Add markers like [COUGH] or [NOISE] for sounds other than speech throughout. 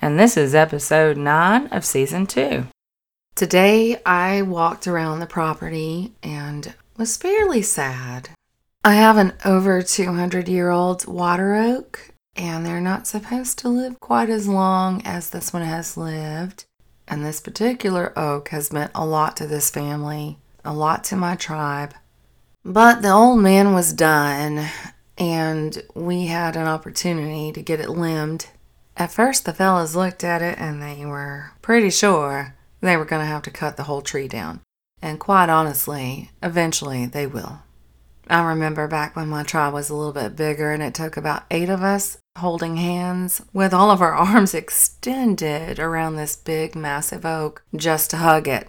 and this is episode 9 of season 2. Today I walked around the property and was fairly sad. I have an over 200 year old water oak, and they're not supposed to live quite as long as this one has lived. And this particular oak has meant a lot to this family, a lot to my tribe. But the old man was done, and we had an opportunity to get it limbed. At first, the fellas looked at it and they were pretty sure they were going to have to cut the whole tree down. And quite honestly, eventually they will. I remember back when my tribe was a little bit bigger and it took about eight of us holding hands with all of our [LAUGHS] arms extended around this big, massive oak just to hug it.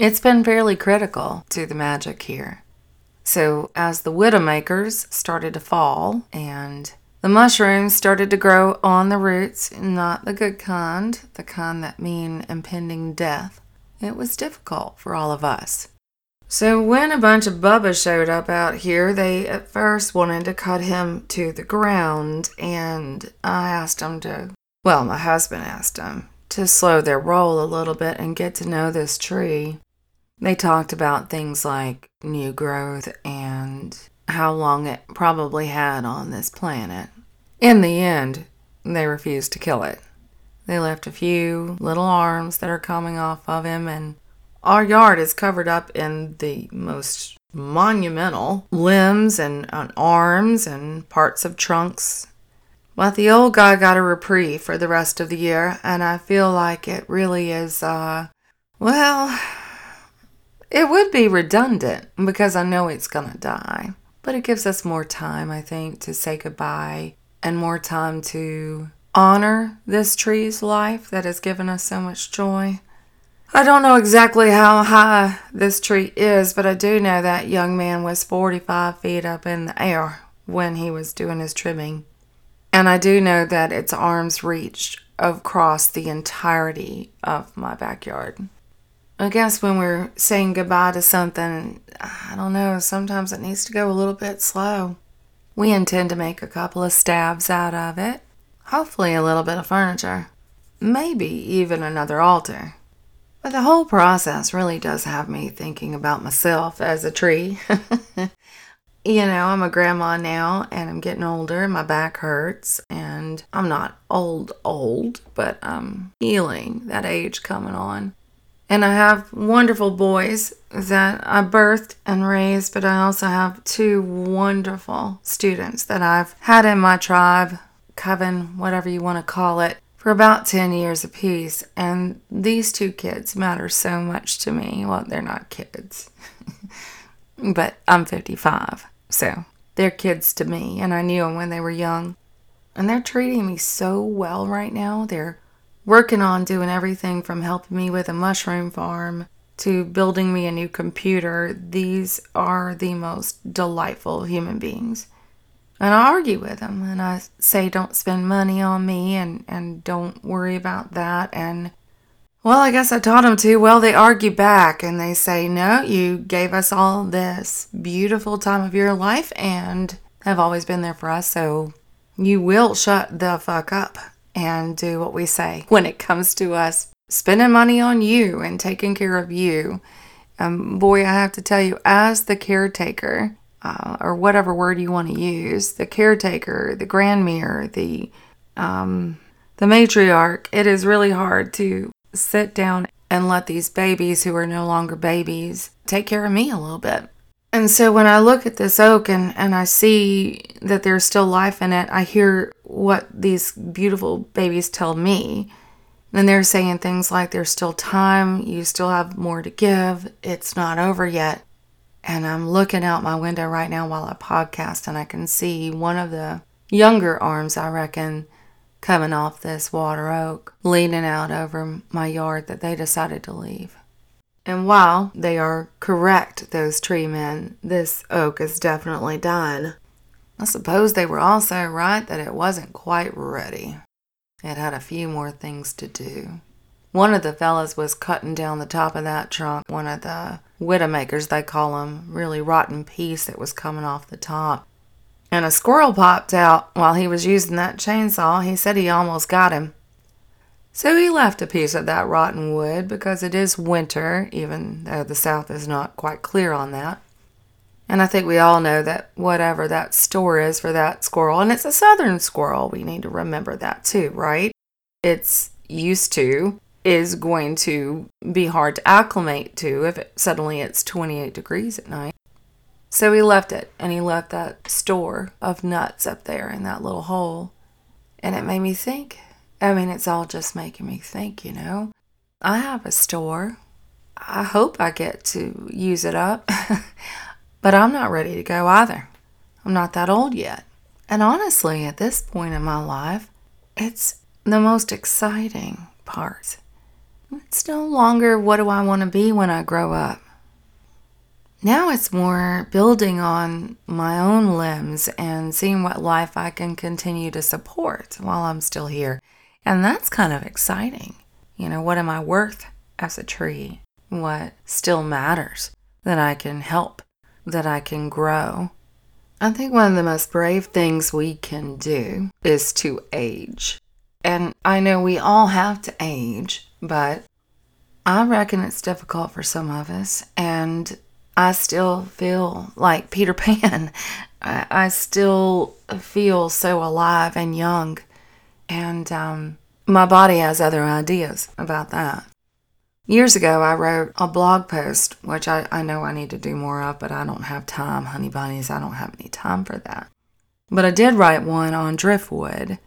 It's been fairly critical to the magic here. So, as the widowmakers started to fall and the mushrooms started to grow on the roots, not the good kind, the kind that mean impending death, it was difficult for all of us. So, when a bunch of Bubba showed up out here, they at first wanted to cut him to the ground, and I asked them to, well, my husband asked them to slow their roll a little bit and get to know this tree. They talked about things like new growth and how long it probably had on this planet. In the end, they refused to kill it. They left a few little arms that are coming off of him, and our yard is covered up in the most monumental limbs and, and arms and parts of trunks. But the old guy got a reprieve for the rest of the year, and I feel like it really is, uh, well, it would be redundant because I know it's gonna die. But it gives us more time, I think, to say goodbye and more time to honor this tree's life that has given us so much joy. I don't know exactly how high this tree is, but I do know that young man was 45 feet up in the air when he was doing his trimming. And I do know that its arms reached across the entirety of my backyard. I guess when we're saying goodbye to something, I don't know, sometimes it needs to go a little bit slow. We intend to make a couple of stabs out of it, hopefully, a little bit of furniture, maybe even another altar. But the whole process really does have me thinking about myself as a tree. [LAUGHS] you know, I'm a grandma now and I'm getting older, my back hurts, and I'm not old, old, but I'm feeling that age coming on. And I have wonderful boys that I birthed and raised, but I also have two wonderful students that I've had in my tribe, coven, whatever you want to call it, for about 10 years apiece. And these two kids matter so much to me. Well, they're not kids, [LAUGHS] but I'm 55, so they're kids to me, and I knew them when they were young. And they're treating me so well right now. They're working on doing everything from helping me with a mushroom farm to building me a new computer. These are the most delightful human beings. And I argue with them and I say, don't spend money on me and, and don't worry about that. And well, I guess I taught them to. Well, they argue back and they say, no, you gave us all this beautiful time of your life and have always been there for us. So you will shut the fuck up and do what we say when it comes to us spending money on you and taking care of you. Um, boy, I have to tell you, as the caretaker, uh, or whatever word you want to use, the caretaker, the grandmere, the um, the matriarch, it is really hard to sit down and let these babies who are no longer babies take care of me a little bit. And so when I look at this oak and, and I see that there's still life in it, I hear what these beautiful babies tell me. And they're saying things like, there's still time, you still have more to give, it's not over yet. And I'm looking out my window right now while I podcast, and I can see one of the younger arms, I reckon, coming off this water oak, leaning out over my yard that they decided to leave. And while they are correct, those tree men, this oak is definitely done. I suppose they were also right that it wasn't quite ready. It had a few more things to do. One of the fellas was cutting down the top of that trunk, one of the widowmakers, they call 'em, really rotten piece that was coming off the top. And a squirrel popped out while he was using that chainsaw. He said he almost got him. So he left a piece of that rotten wood because it is winter, even though the South is not quite clear on that. And I think we all know that whatever that store is for that squirrel, and it's a southern squirrel, we need to remember that too, right? It's used to is going to be hard to acclimate to if it, suddenly it's 28 degrees at night. So he left it, and he left that store of nuts up there in that little hole. And it made me think I mean, it's all just making me think, you know. I have a store. I hope I get to use it up. [LAUGHS] but I'm not ready to go either. I'm not that old yet. And honestly, at this point in my life, it's the most exciting part. It's no longer what do I want to be when I grow up. Now it's more building on my own limbs and seeing what life I can continue to support while I'm still here and that's kind of exciting. You know, what am I worth as a tree? What still matters that I can help, that I can grow? I think one of the most brave things we can do is to age. And I know we all have to age, but I reckon it's difficult for some of us. And I still feel like Peter [LAUGHS] Pan. I, still feel so alive and young. And um, my body has other ideas about that. Years ago, I wrote a blog post, which I, I know I need to do more of, but I don't have time, honey bunnies. I don't have any time for that. But I did write one on driftwood,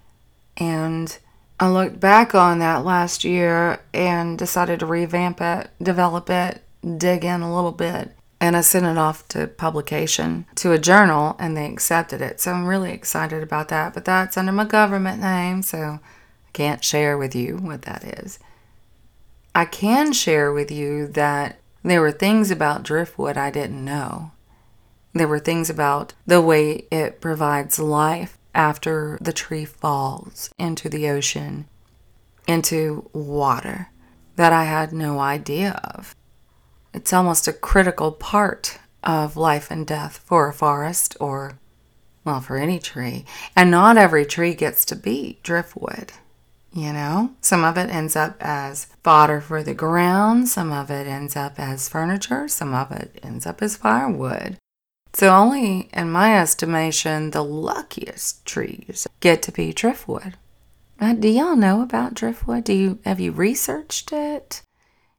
and I looked back on that last year and decided to revamp it, develop it, dig in a little bit. And I sent it off to publication to a journal, and they accepted it. So I'm really excited about that. But that's under my government name, so I can't share with you what that is. I can share with you that there were things about driftwood I didn't know. There were things about the way it provides life after the tree falls into the ocean, into water, that I had no idea of. It's almost a critical part of life and death for a forest or, well, for any tree. And not every tree gets to be driftwood. You know, some of it ends up as fodder for the ground, some of it ends up as furniture, some of it ends up as firewood. So, only in my estimation, the luckiest trees get to be driftwood. Uh, do y'all know about driftwood? Do you have you researched it?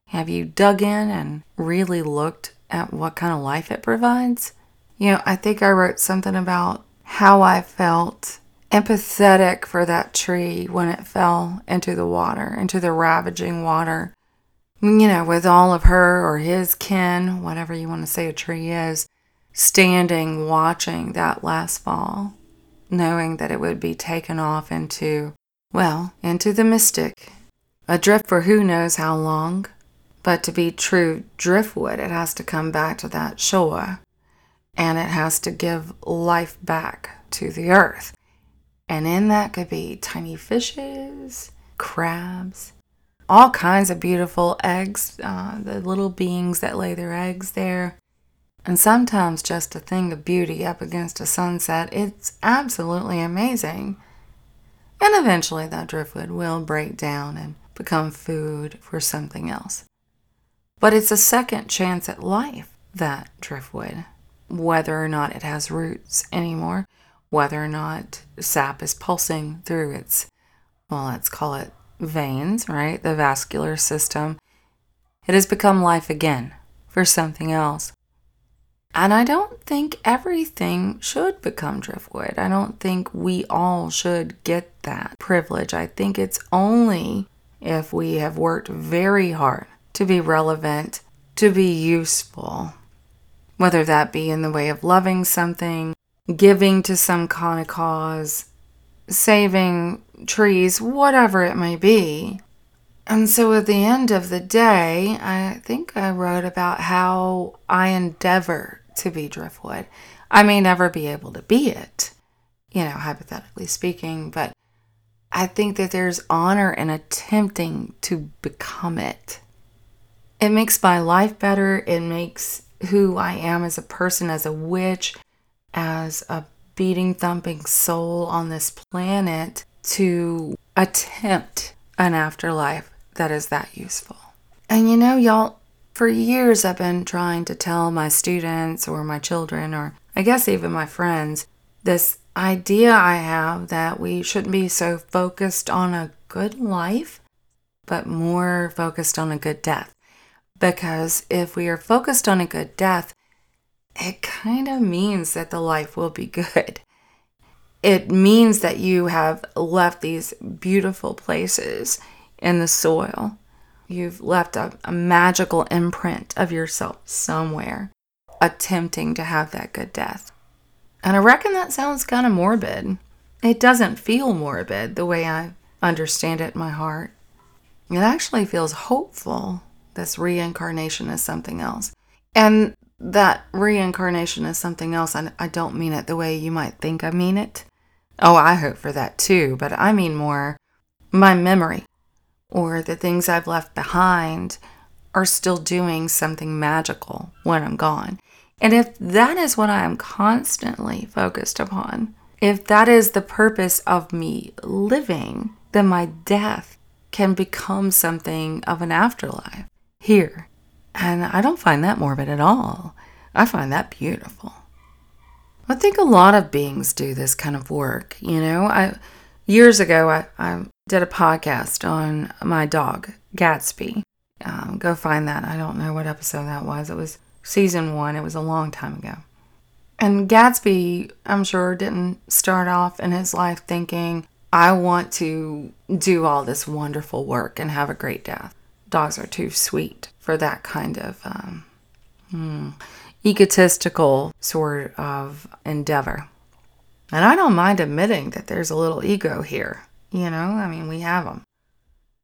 Have you dug in and really looked at what kind of life it provides? You know, I think I wrote something about how I felt empathetic for that tree when it fell into the water, into the ravaging water. You know, with all of her or his kin, whatever you want to say a tree is, standing watching that last fall, knowing that it would be taken off into, well, into the mystic, adrift for who knows how long, but to be true driftwood, it has to come back to that shore and it has to give life back to the earth. And in that could be tiny fishes, crabs, all kinds of beautiful eggs, uh, the little beings that lay their eggs there. And sometimes just a thing of beauty up against a sunset. It's absolutely amazing. And eventually that driftwood will break down and become food for something else. But it's a second chance at life, that driftwood, whether or not it has roots anymore, whether or not sap is pulsing through its, well, let's call it veins, right? The vascular system. It has become life again for something else. And I don't think everything should become driftwood. I don't think we all should get that privilege. I think it's only if we have worked very hard to be relevant, to be useful, whether that be in the way of loving something, giving to some kind of cause, saving trees, whatever it may be. And so at the end of the day, I think I wrote about how I endeavor to be driftwood. I may never be able to be it, you know, hypothetically speaking, but I think that there's honor in attempting to become it. It makes my life better. It makes who I am as a person, as a witch, as a beating, thumping soul on this planet to attempt an afterlife that is that useful. And you know, y'all, for years I've been trying to tell my students or my children, or I guess even my friends, this idea I have that we shouldn't be so focused on a good life, but more focused on a good death. Because if we are focused on a good death, it kind of means that the life will be good. It means that you have left these beautiful places in the soil. You've left a, a magical imprint of yourself somewhere, attempting to have that good death. And I reckon that sounds kind of morbid. It doesn't feel morbid the way I understand it in my heart. It actually feels hopeful. This reincarnation is something else. And that reincarnation is something else. I, I don't mean it the way you might think I mean it. Oh, I hope for that too, but I mean more my memory or the things I've left behind are still doing something magical when I'm gone. And if that is what I am constantly focused upon, if that is the purpose of me living, then my death can become something of an afterlife here. And I don't find that morbid at all. I find that beautiful. I think a lot of beings do this kind of work. You know, I years ago I, I did a podcast on my dog, Gatsby. Um, go find that. I don't know what episode that was. It was season one, it was a long time ago. And Gatsby, I'm sure, didn't start off in his life thinking, I want to do all this wonderful work and have a great death. Dogs are too sweet for that kind of um, hmm, egotistical sort of endeavor. And I don't mind admitting that there's a little ego here. You know, I mean, we have them.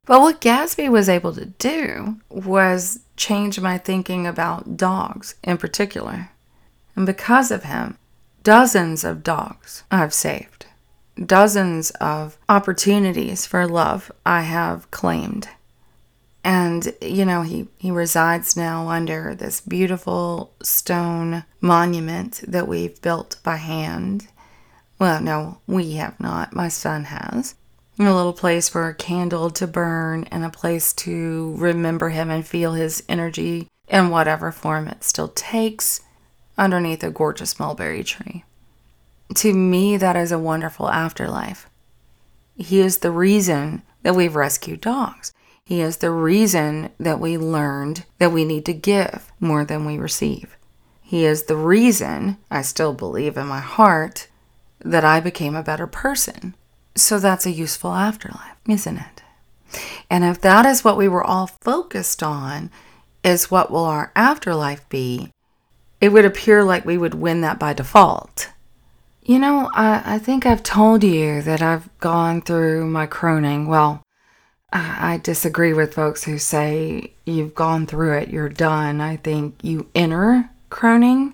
But what Gatsby was able to do was change my thinking about dogs in particular. And because of him, dozens of dogs I've saved, dozens of opportunities for love I have claimed. And, you know, he, he resides now under this beautiful stone monument that we've built by hand. Well, no, we have not. My son has a little place for a candle to burn and a place to remember him and feel his energy in whatever form it still takes underneath a gorgeous mulberry tree. To me, that is a wonderful afterlife. He is the reason that we've rescued dogs. He is the reason that we learned that we need to give more than we receive. He is the reason, I still believe in my heart, that I became a better person so that's a useful afterlife, isn't it? And if that is what we were all focused on, is what will our afterlife be, it would appear like we would win that by default. You know, I, I think I've told you that I've gone through my croning. Well, I, disagree with folks who say you've gone through it, you're done. I think you enter croning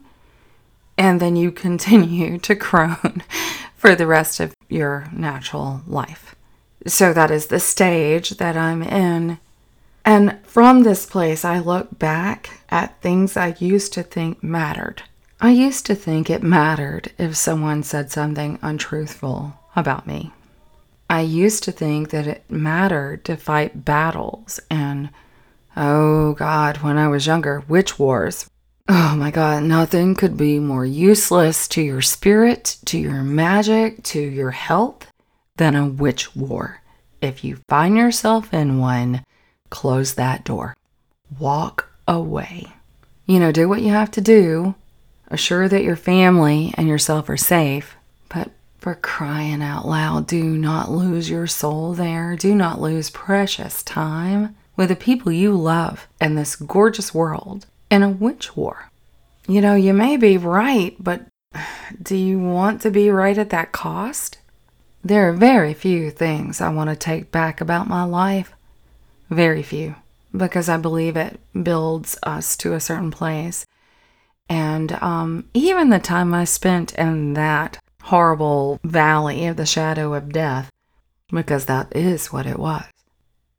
and then you [LAUGHS] continue to crone [LAUGHS] for the rest of your natural life. So that is the stage that I'm in. And from this place, I look back at things I used to think mattered. I used to think it mattered if someone said something untruthful about me. I used to think that it mattered to fight battles and, oh God, when I was younger, witch wars Oh my God, nothing could be more useless to your spirit, to your magic, to your health than a witch war. If you find yourself in one, close that door. Walk away. You know, do what you have to do. Assure that your family and yourself are safe. For crying out loud, do not lose your soul there. Do not lose precious time with the people you love in this gorgeous world in a witch war. You know, you may be right, but [SIGHS] do you want to be right at that cost? There are very few things I want to take back about my life. Very few. Because I believe it builds us to a certain place. And um, even the time I spent in that horrible valley of the shadow of death, because that is what it was.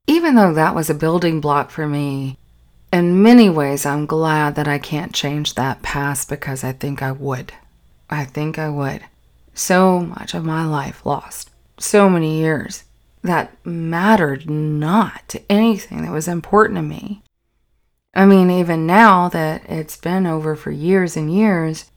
Even though that was a building block for me, in many ways, I'm glad that I can't change that past because I think I would. I think I would. So much of my life lost. So many years that mattered not to anything that was important to me. I mean, even now that it's been over for years and years,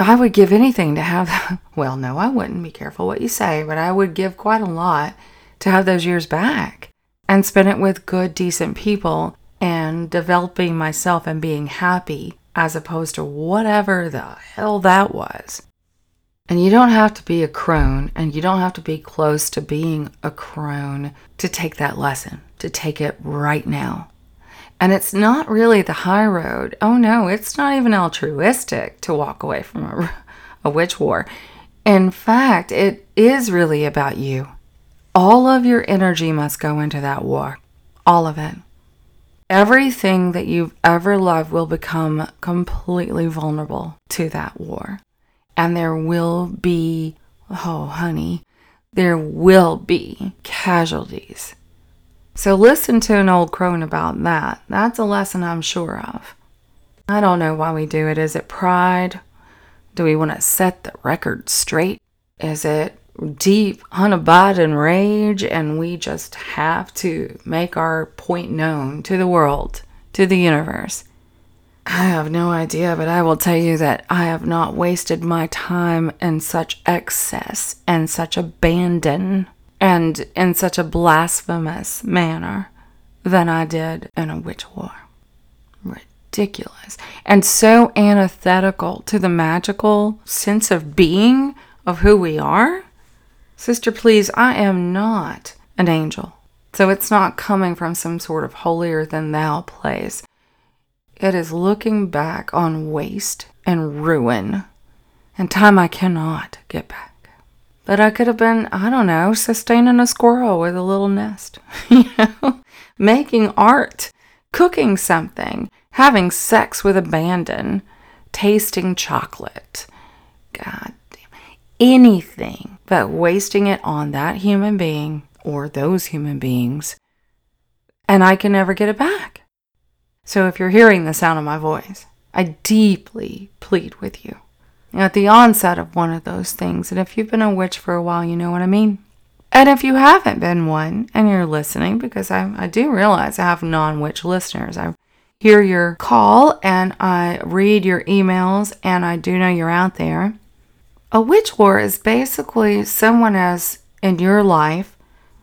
I would give anything to have, [LAUGHS] well, no, I wouldn't. Be careful what you say, but I would give quite a lot to have those years back and spend it with good, decent people and developing myself and being happy as opposed to whatever the hell that was. And you don't have to be a crone and you don't have to be close to being a crone to take that lesson, to take it right now. And it's not really the high road. Oh no, it's not even altruistic to walk away from a, [LAUGHS] a witch war. In fact, it is really about you. All of your energy must go into that war. All of it. Everything that you've ever loved will become completely vulnerable to that war and there will be, oh, honey, there will be casualties. So listen to an old crone about that. That's a lesson I'm sure of. I don't know why we do it. Is it pride? Do we want to set the record straight? Is it deep, unabiding rage and we just have to make our point known to the world, to the universe? I have no idea, but I will tell you that I have not wasted my time in such excess and such abandon and in such a blasphemous manner than I did in a witch war. Ridiculous. And so antithetical to the magical sense of being of who we are. Sister, please, I am not an angel. So it's not coming from some sort of holier than thou place. It is looking back on waste and ruin and time I cannot get back. But I could have been, I don't know, sustaining a squirrel with a little nest, [LAUGHS] you know, making art, cooking something, having sex with abandon, tasting chocolate. God damn. Anything but wasting it on that human being or those human beings. And I can never get it back. So if you're hearing the sound of my voice, I deeply plead with you. At the onset of one of those things, and if you've been a witch for a while, you know what I mean. And if you haven't been one and you're listening, because I, I do realize I have non witch listeners, I hear your call and I read your emails and I do know you're out there. A witch war is basically someone has in your life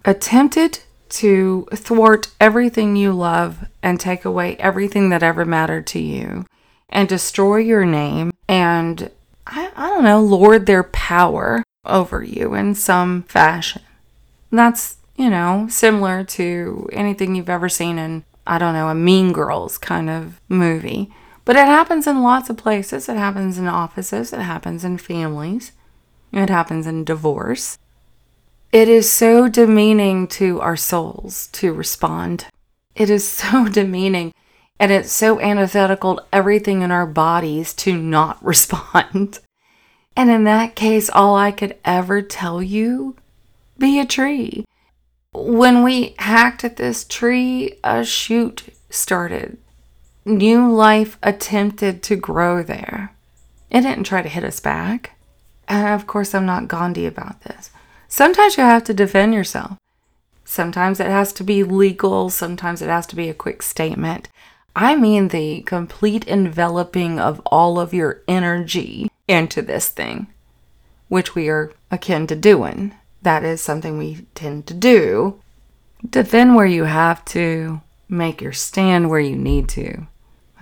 attempted to thwart everything you love and take away everything that ever mattered to you and destroy your name and, I, I don't know, lord their power over you in some fashion. that's, you know, similar to anything you've ever seen in, I don't know, a Mean Girls kind of movie. But it happens in lots of places. It happens in offices, it happens in families, it happens in divorce. It is so demeaning to our souls to respond. It is so [LAUGHS] demeaning and it's so antithetical to everything in our bodies to not [LAUGHS] respond. And in that case, all I could ever tell you be a tree. When we hacked at this tree, a shoot started. New life attempted to grow there. It didn't try to hit us back. And of course, I'm not Gandhi about this. Sometimes you have to defend yourself. Sometimes it has to be legal, sometimes it has to be a quick statement. I mean the complete enveloping of all of your energy into this thing, which we are akin to doing. That is something we tend to do. Defend where you have to, make your stand where you need to,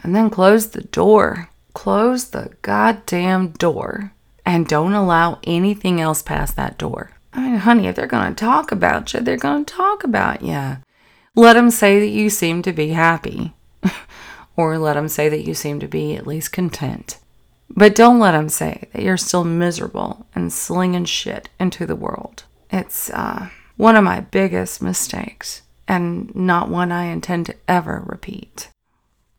and then close the door. Close the goddamn door and don't allow anything else past that door. I mean, honey, if they're going to talk about you, they're going to talk about you. Let them say that you seem to be happy, [LAUGHS] or let them say that you seem to be at least content. But don't let them say that you're still miserable and slinging shit into the world. It's uh, one of my biggest mistakes and not one I intend to ever repeat.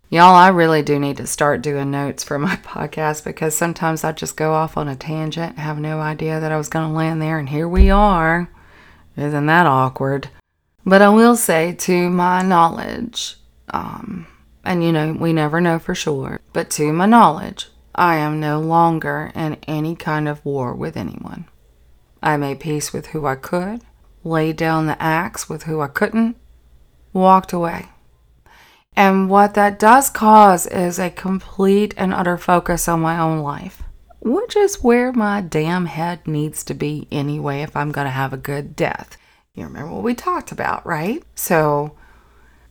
Y'all, I really do need to start doing notes for my [LAUGHS] podcast because sometimes I just go off on a tangent, have no idea that I was going to land there, and here we are. Isn't that awkward? But I will say, to my knowledge, um, and you know, we never know for sure, but to my knowledge, I am no longer in any kind of war with anyone. I made peace with who I could, laid down the axe with who I couldn't, walked away. And what that does cause is a complete and utter focus on my own life, which is where my damn head needs to be anyway if I'm going to have a good death. You remember what we talked about, right? So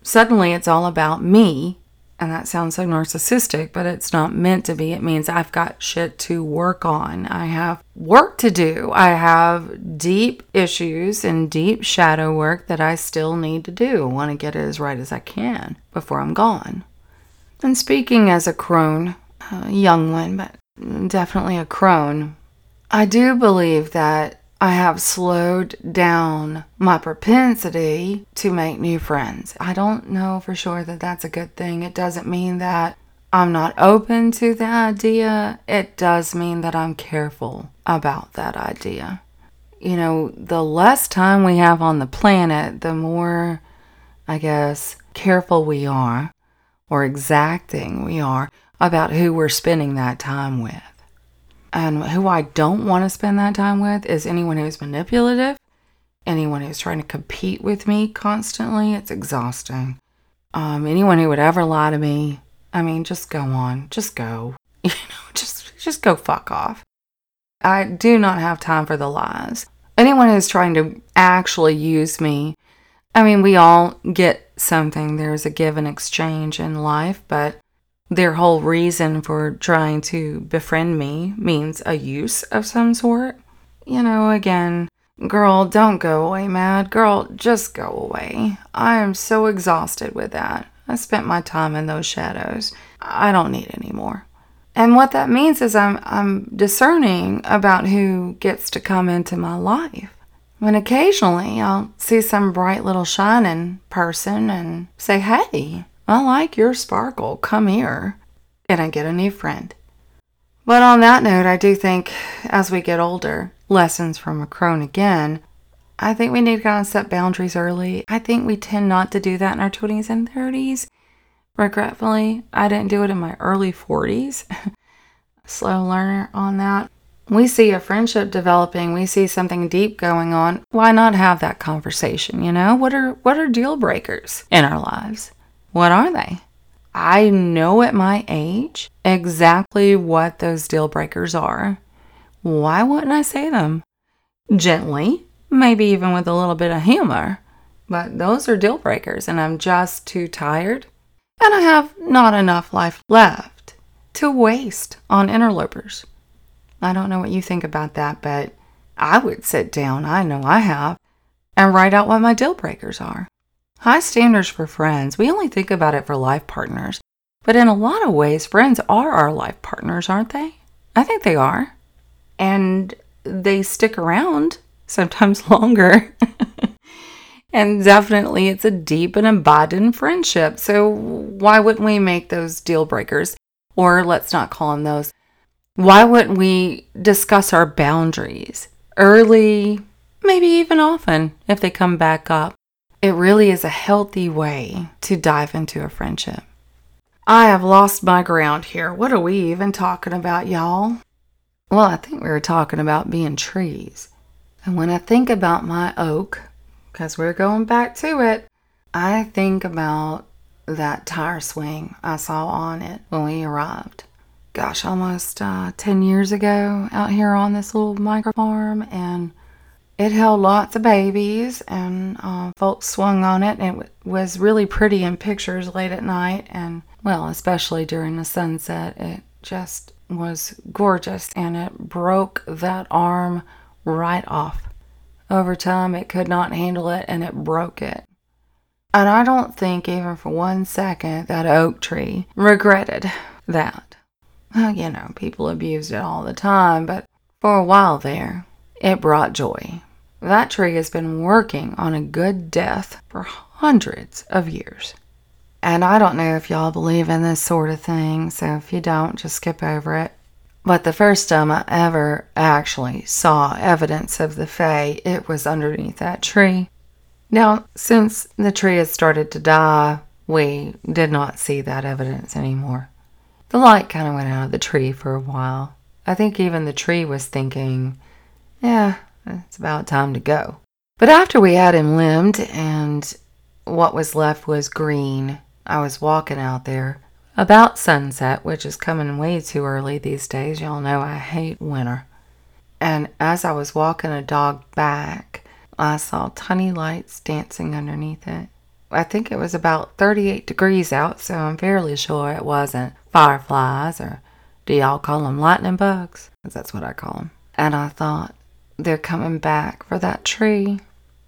suddenly it's all about me. And that sounds so narcissistic, but it's not meant to be. It means I've got shit to work on. I have work to do. I have deep issues and deep shadow work that I still need to do. I want to get it as right as I can before I'm gone. And speaking as a crone, a young one, but definitely a crone, I do believe that I have slowed down my propensity to make new friends. I don't know for sure that that's a good thing. It doesn't mean that I'm not open to the idea. It does mean that I'm careful about that idea. You know, the less time we have on the planet, the more, I guess, careful we are or exacting we are about who we're spending that time with. And who I don't want to spend that time with is anyone who's manipulative, anyone who's trying to compete with me constantly. It's exhausting. Um, anyone who would ever lie to me, I mean, just go on, just go. [LAUGHS] You know, just just go fuck off. I do not have time for the lies. Anyone who's trying to actually use me, I mean, we all get something. There's a give and exchange in life, but their whole reason for trying to befriend me means a use of some sort. You know, again, girl, don't go away, mad. Girl, just go away. I am so exhausted with that. I spent my time in those shadows. I don't need any more. And what that means is I'm I'm discerning about who gets to come into my life. When occasionally I'll see some bright little shining person and say, "Hey, I like your sparkle. Come here. And I get a new friend. But on that note, I do think as we get older, lessons from a crone again, I think we need to kind of set boundaries early. I think we tend not to do that in our 20s and 30s. Regretfully, I didn't do it in my early 40s. [LAUGHS] Slow learner on that. We see a friendship developing, we see something deep going on. Why not have that conversation, you know? What are what are deal breakers in our lives? What are they? I know at my age exactly what those deal breakers are. Why wouldn't I say them? Gently, maybe even with a little bit of humor. But those are deal breakers, and I'm just too tired. And I have not enough life left to waste on interlopers. I don't know what you think about that, but I would sit down, I know I have, and write out what my deal breakers are. High standards for friends. We only think about it for life partners. But in a lot of ways, friends are our life partners, aren't they? I think they are. And they stick around, [LAUGHS] sometimes longer. [LAUGHS] and definitely, it's a deep and abiding friendship. So, why wouldn't we make those deal breakers? Or let's not call them those. Why wouldn't we discuss our boundaries early, maybe even often if they come back up? It really is a healthy way to dive into a friendship. I have lost my ground here. What are we even talking about, y'all? Well, I think we were talking about being trees. And when I think about my oak, because we're going back to it, I think about that tire swing I saw on it when we arrived. Gosh, almost uh, 10 years ago out here on this little micro farm. And it held lots of babies, and uh, folks swung on it. And it was really pretty in pictures late at night, and well, especially during the sunset. It just was gorgeous, and it broke that arm right off. Over time, it could not handle it, and it broke it. And I don't think, even for one second, that oak tree regretted that. Well, you know, people abused it all the time, but for a while there, it brought joy. that tree has been working on a good death for hundreds of years. And I don't know if y'all believe in this sort of thing, so if you don't, just skip over it. But the first time I ever actually saw evidence of the Fae, it was underneath that tree. Now, since the tree had started to die, we did not see that evidence anymore. The light kind of went out of the tree for a while. I think even the tree was thinking, yeah, it's about time to go. But after we had him limbed and what was left was green, I was walking out there about sunset, which is coming way too early these days. Y'all know I hate winter. And as I was walking a dog back, I saw tiny lights dancing underneath it. I think it was about 38 degrees out, so I'm fairly sure it wasn't fireflies or do y'all call them lightning bugs? 'Cause that's what I call them. And I thought, they're coming back for that tree.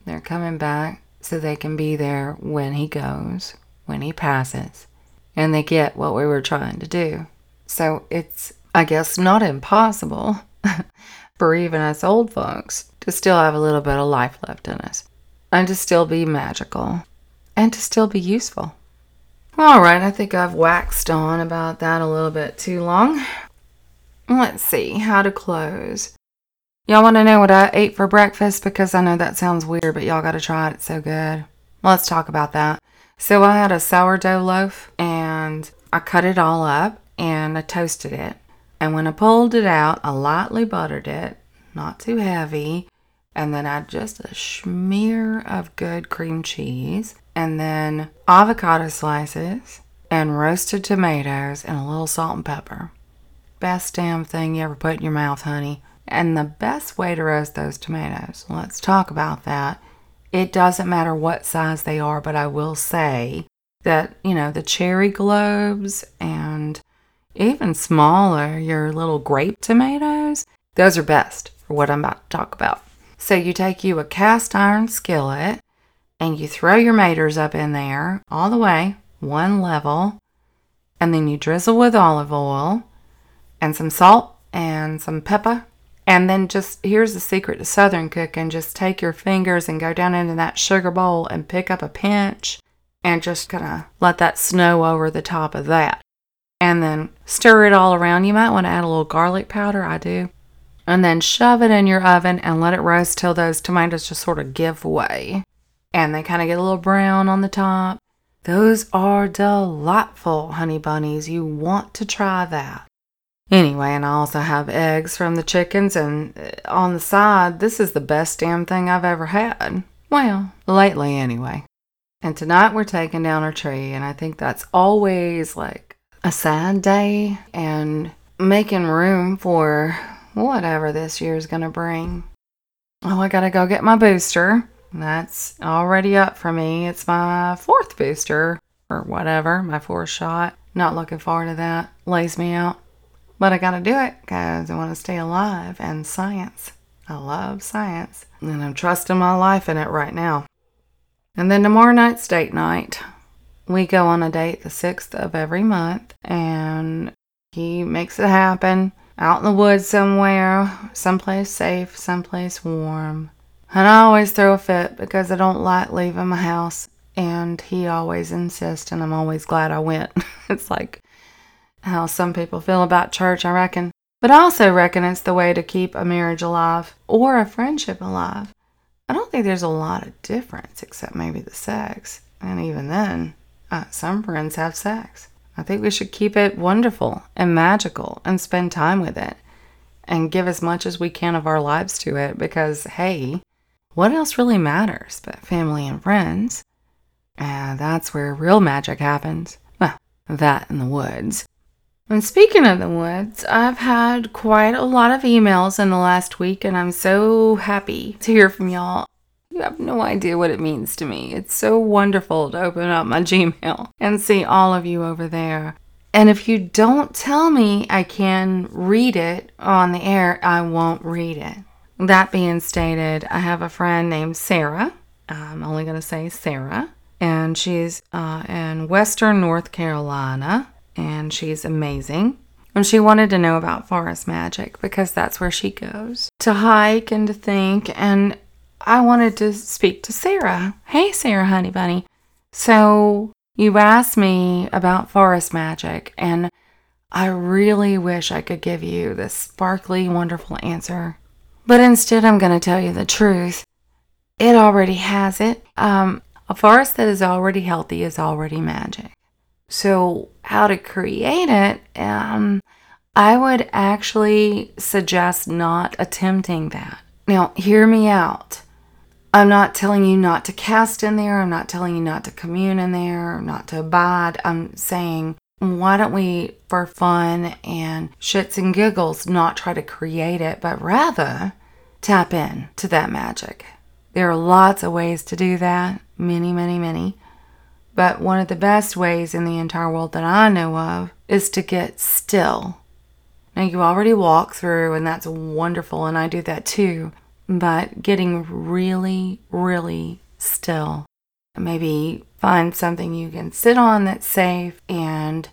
They're coming back so they can be there when he goes, when he passes, and they get what we were trying to do. So it's, I guess, not impossible [LAUGHS] for even us old folks to still have a little bit of life left in us and to still be magical and to still be useful. All right, I think I've waxed on about that a little bit too long. Let's see how to close. Y'all want to know what I ate for breakfast? Because I know that sounds weird, but y'all got to try it. It's so good. Let's talk about that. So, I had a sourdough loaf and I cut it all up and I toasted it. And when I pulled it out, I lightly buttered it, not too heavy. And then I just a smear of good cream cheese and then avocado slices and roasted tomatoes and a little salt and pepper. Best damn thing you ever put in your mouth, honey. And the best way to roast those tomatoes, let's talk about that. It doesn't matter what size they are, but I will say that, you know, the cherry globes and even smaller, your little grape tomatoes, those are best for what I'm about to talk about. So you take you a cast iron skillet and you throw your maters up in there all the way, one level, and then you drizzle with olive oil and some salt and some pepper and then just here's the secret to southern cooking just take your fingers and go down into that sugar bowl and pick up a pinch and just kind of let that snow over the top of that. And then stir it all around. You might want to add a little garlic powder, I do. And then shove it in your oven and let it roast till those tomatoes just sort of give way. And they kind of get a little brown on the top. Those are delightful, honey bunnies. You want to try that. Anyway, and I also have eggs from the chickens, and uh, on the side, this is the best damn thing I've ever had. Well, lately anyway. And tonight we're taking down our tree, and I think that's always like a sad day and making room for whatever this year's gonna bring. Oh, I gotta go get my booster. That's already up for me. It's my fourth booster, or whatever, my fourth shot. Not looking forward to that. Lays me out. But I gotta do it because I want to stay alive and science. I love science. And I'm trusting my life in it right now. And then tomorrow night's date night. We go on a date the 6th of every month and he makes it happen out in the woods somewhere, someplace safe, someplace warm. And I always throw a fit because I don't like leaving my house. And he always insists, and I'm always glad I went. [LAUGHS] it's like how some people feel about church, I reckon. But I also reckon it's the way to keep a marriage alive or a friendship alive. I don't think there's a lot of difference except maybe the sex. And even then, uh, some friends have sex. I think we should keep it wonderful and magical and spend time with it and give as much as we can of our lives to it because, hey, what else really matters but family and friends? And that's where real magic happens. Well, that in the woods. And speaking of the woods, I've had quite a lot of emails in the last week, and I'm so happy to hear from y'all. You have no idea what it means to me. It's so wonderful to open up my [LAUGHS] Gmail and see all of you over there. And if you don't tell me I can read it on the air, I won't read it. That being stated, I have a friend named Sarah. I'm only going to say Sarah. And she's uh, in Western North Carolina and she's amazing. And she wanted to know about forest magic because that's where she goes to hike and to think. And I wanted to speak to Sarah. Hey, Sarah, honey bunny. So, you asked me about forest magic, and I really wish I could give you this sparkly, wonderful answer. But instead, I'm going to tell you the truth. It already has it. Um, a forest that is already healthy is already magic. So, how to create it? Um, I would actually suggest not attempting that. Now, hear me out. I'm not telling you not to cast in there. I'm not telling you not to commune in there, not to abide. I'm saying, why don't we, for fun and shits and giggles, not try to create it, but rather tap in to that magic? There are lots of ways to do that, many, many, many. But one of the best ways in the entire world that I know of is to get still. Now, you already walk through, and that's wonderful, and I do that too. But getting really, really still. Maybe find something you can sit on that's safe and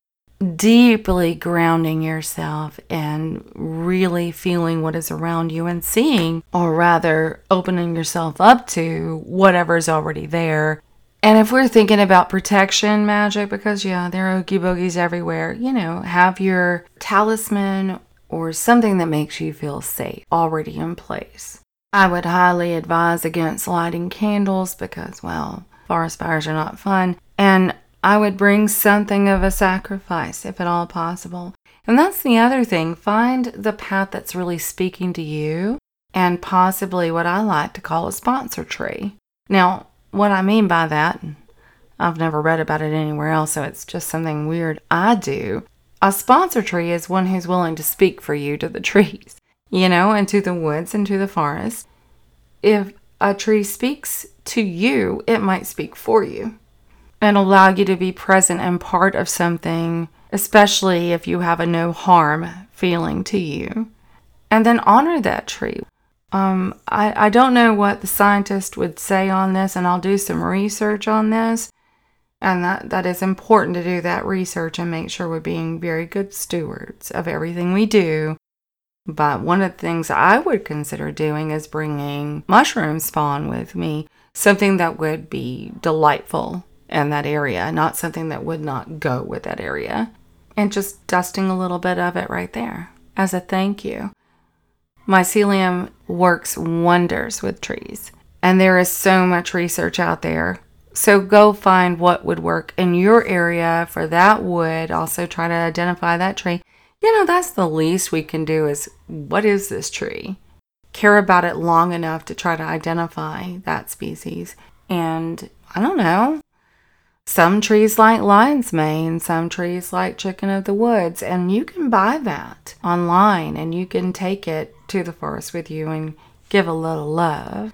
deeply grounding yourself and really feeling what is around you and seeing, or rather, opening yourself up to whatever's already there and if we're thinking about protection magic, because yeah, there are oogie bogies everywhere, you know, have your talisman or something that makes you feel safe already in place. I would highly advise against lighting candles because, well, forest fires are not fun. And I would bring something of a sacrifice if at all possible. And that's the other thing. Find the path that's really speaking to you and possibly what I like to call a sponsor tree. Now, what I mean by that, I've never read about it anywhere else, so it's just something weird I do. A sponsor tree is one who's willing to speak for you to the [LAUGHS] trees, you know, and to the woods and to the forest. If a tree speaks to you, it might speak for you and allow you to be present and part of something, especially if you have a no harm feeling to you. And then honor that tree. Um, I, I don't know what the scientist would say on this, and I'll do some research on this. And that, that is important to do that research and make sure we're being very good stewards of everything we do. But one of the things I would consider doing is bringing mushroom spawn with me, something that would be delightful in that area, not something that would not go with that area. And just dusting a little bit of it right there as a thank you. Mycelium works wonders with trees, and there is so much research out there. So go find what would work in your area for that wood. Also, try to identify that tree. You know, that's the least we can do is what is this tree? Care about it long enough to try to identify that species. And I don't know, some trees like lion's mane, some trees like chicken of the woods, and you can buy that online and you can take it to the forest with you and give a little love.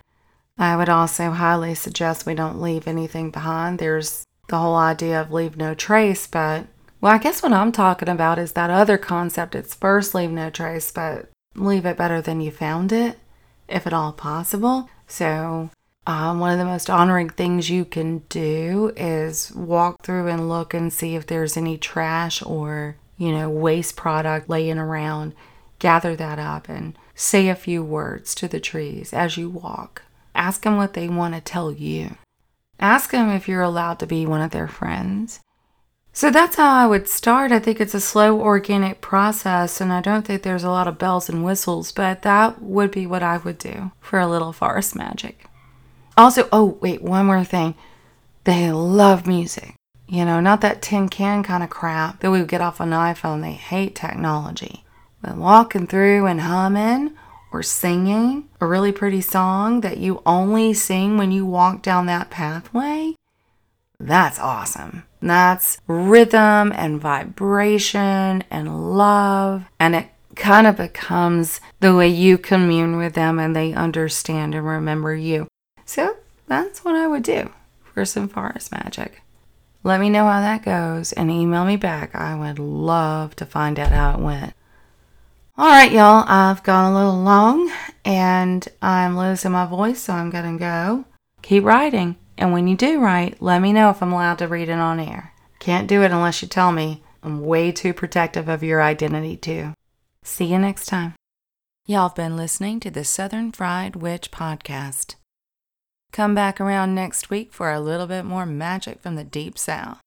I would also highly suggest we don't leave anything behind. There's the whole idea of leave no trace, but well, I guess what I'm talking about is that other concept. It's first leave no trace, but leave it better than you found it, if at all possible. So um, one of the most honoring things you can do is walk through and look and see if there's any trash or, you know, waste product laying around. Gather that up and say a few words to the trees as you walk. Ask them what they want to tell you. Ask them if you're allowed to be one of their friends. So that's how I would start. I think it's a slow, organic process, and I don't think there's a lot of bells and whistles, but that would be what I would do for a little forest magic. Also, oh, wait, one more thing. They love music. You know, not that tin can kind of crap that we would get off an iPhone. They hate technology. But walking through and humming or singing a really pretty song that you only sing when you walk down that pathway, that's awesome. That's rhythm and vibration and love. And it kind of becomes the way you commune with them and they understand and remember you. So that's what I would do for some forest magic. Let me know how that goes and email me back. I would love to find out how it went. All right, y'all, I've gone a little long and I'm losing my voice, so I'm going to go. Keep writing, and when you do write, let me know if I'm allowed to read it on air. Can't do it unless you tell me. I'm way too protective of your identity, too. See you next time. Y'all have been listening to the Southern Fried Witch Podcast. Come back around next week for a little bit more magic from the Deep South.